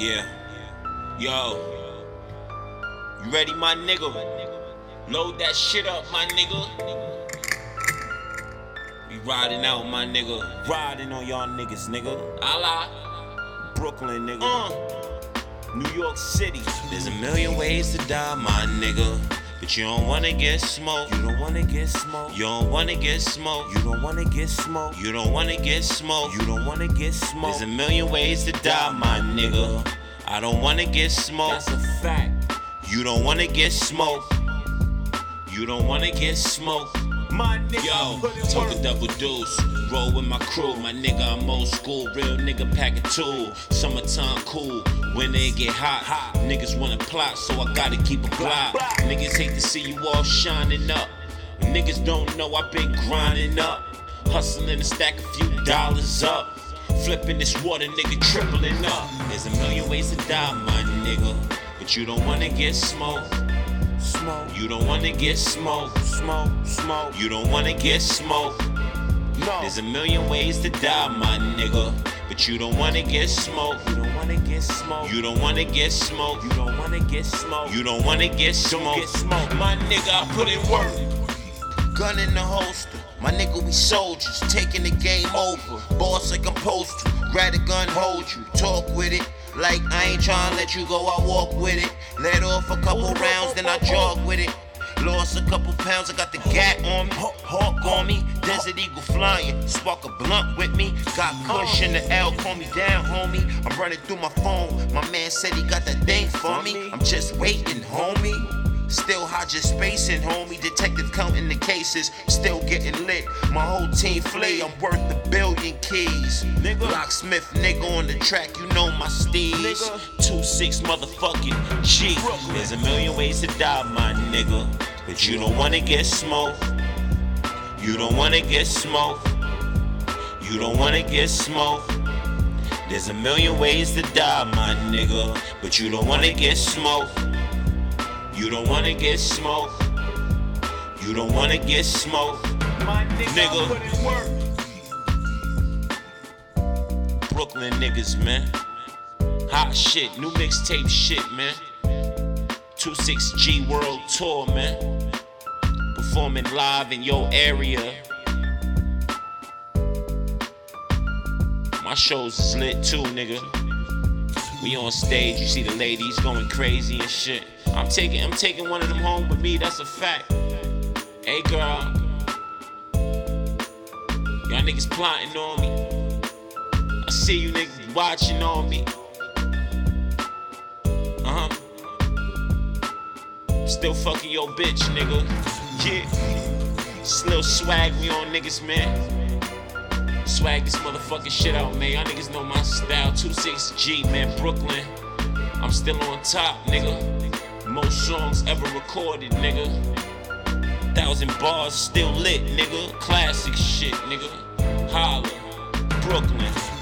Yeah. Yo. You ready, my nigga? Load that shit up, my nigga. We riding out, my nigga. Riding on y'all niggas, nigga. Allah. Brooklyn, nigga. Uh. New York City. There's a million ways to die, my nigga. But you don't wanna get smoked. You don't wanna get smoked. You don't wanna get smoked. You don't wanna get smoked. You don't wanna get smoked. You don't wanna get smoked. There's a million ways to die, my nigga. I don't wanna get smoked. That's a fact. You don't wanna get smoked. You don't wanna get smoked. My nigga, Yo, talk a double deuce. Roll with my crew, my nigga, I'm old school. Real nigga pack a tool. Summertime cool. When they get hot, hot, niggas wanna plot, so I gotta keep a glock. Niggas hate to see you all shining up. Niggas don't know I've been grinding up. Hustling to stack a few dollars up. Flipping this water, nigga, tripling up. There's a million ways to die, my nigga. But you don't wanna get smoked. Smoke. You don't wanna get smoked. Smoke, smoke. You don't wanna get smoked. No. There's a million ways to die, my nigga. But you don't wanna get smoked. You don't wanna get smoked. You don't wanna get smoked. You don't wanna get smoked. You don't wanna get smoked. Get smoked. My nigga, I put in work. Gun in the holster. My nigga, we soldiers, taking the game over. Boss like I'm supposed. Grab the gun, hold you, talk with it. Like I ain't tryna let you go, I walk with it. Let off a couple rounds, then I jog with it. Lost a couple pounds, I got the gat on me, hawk on me, desert eagle flying, spark a blunt with me. Got kush in the L, call me down, homie. I'm running through my phone, my man said he got that thing for me. I'm just waiting, homie. Still just spacing, homie. Detective counting the cases, still getting lit. My whole team flay, I'm worth a billion keys. Nigga. Locksmith, nigga on the track, you know my steez. Two six motherfucking G. There's a million ways to die, my nigga. But you don't wanna get smoked. You don't wanna get smoked. You don't wanna get smoked. There's a million ways to die, my nigga. But you don't wanna get smoked. You don't wanna get smoked. You don't wanna get smoked. My nigga. Brooklyn niggas, man. Hot shit, new mixtape shit, man. 26G World Tour, man. Performing live in your area. My shows is lit too, nigga. We on stage, you see the ladies going crazy and shit. I'm taking I'm taking one of them home with me, that's a fact. Hey girl. Y'all niggas plotting on me. I see you niggas watching on me. Uh-huh. Still fucking your bitch, nigga. Yeah. Still swag we on niggas, man. Swag this motherfucking shit out, man. Y'all niggas know my style. 26G, man. Brooklyn. I'm still on top, nigga. Most songs ever recorded, nigga. Thousand bars still lit, nigga. Classic shit, nigga. Holla, Brooklyn.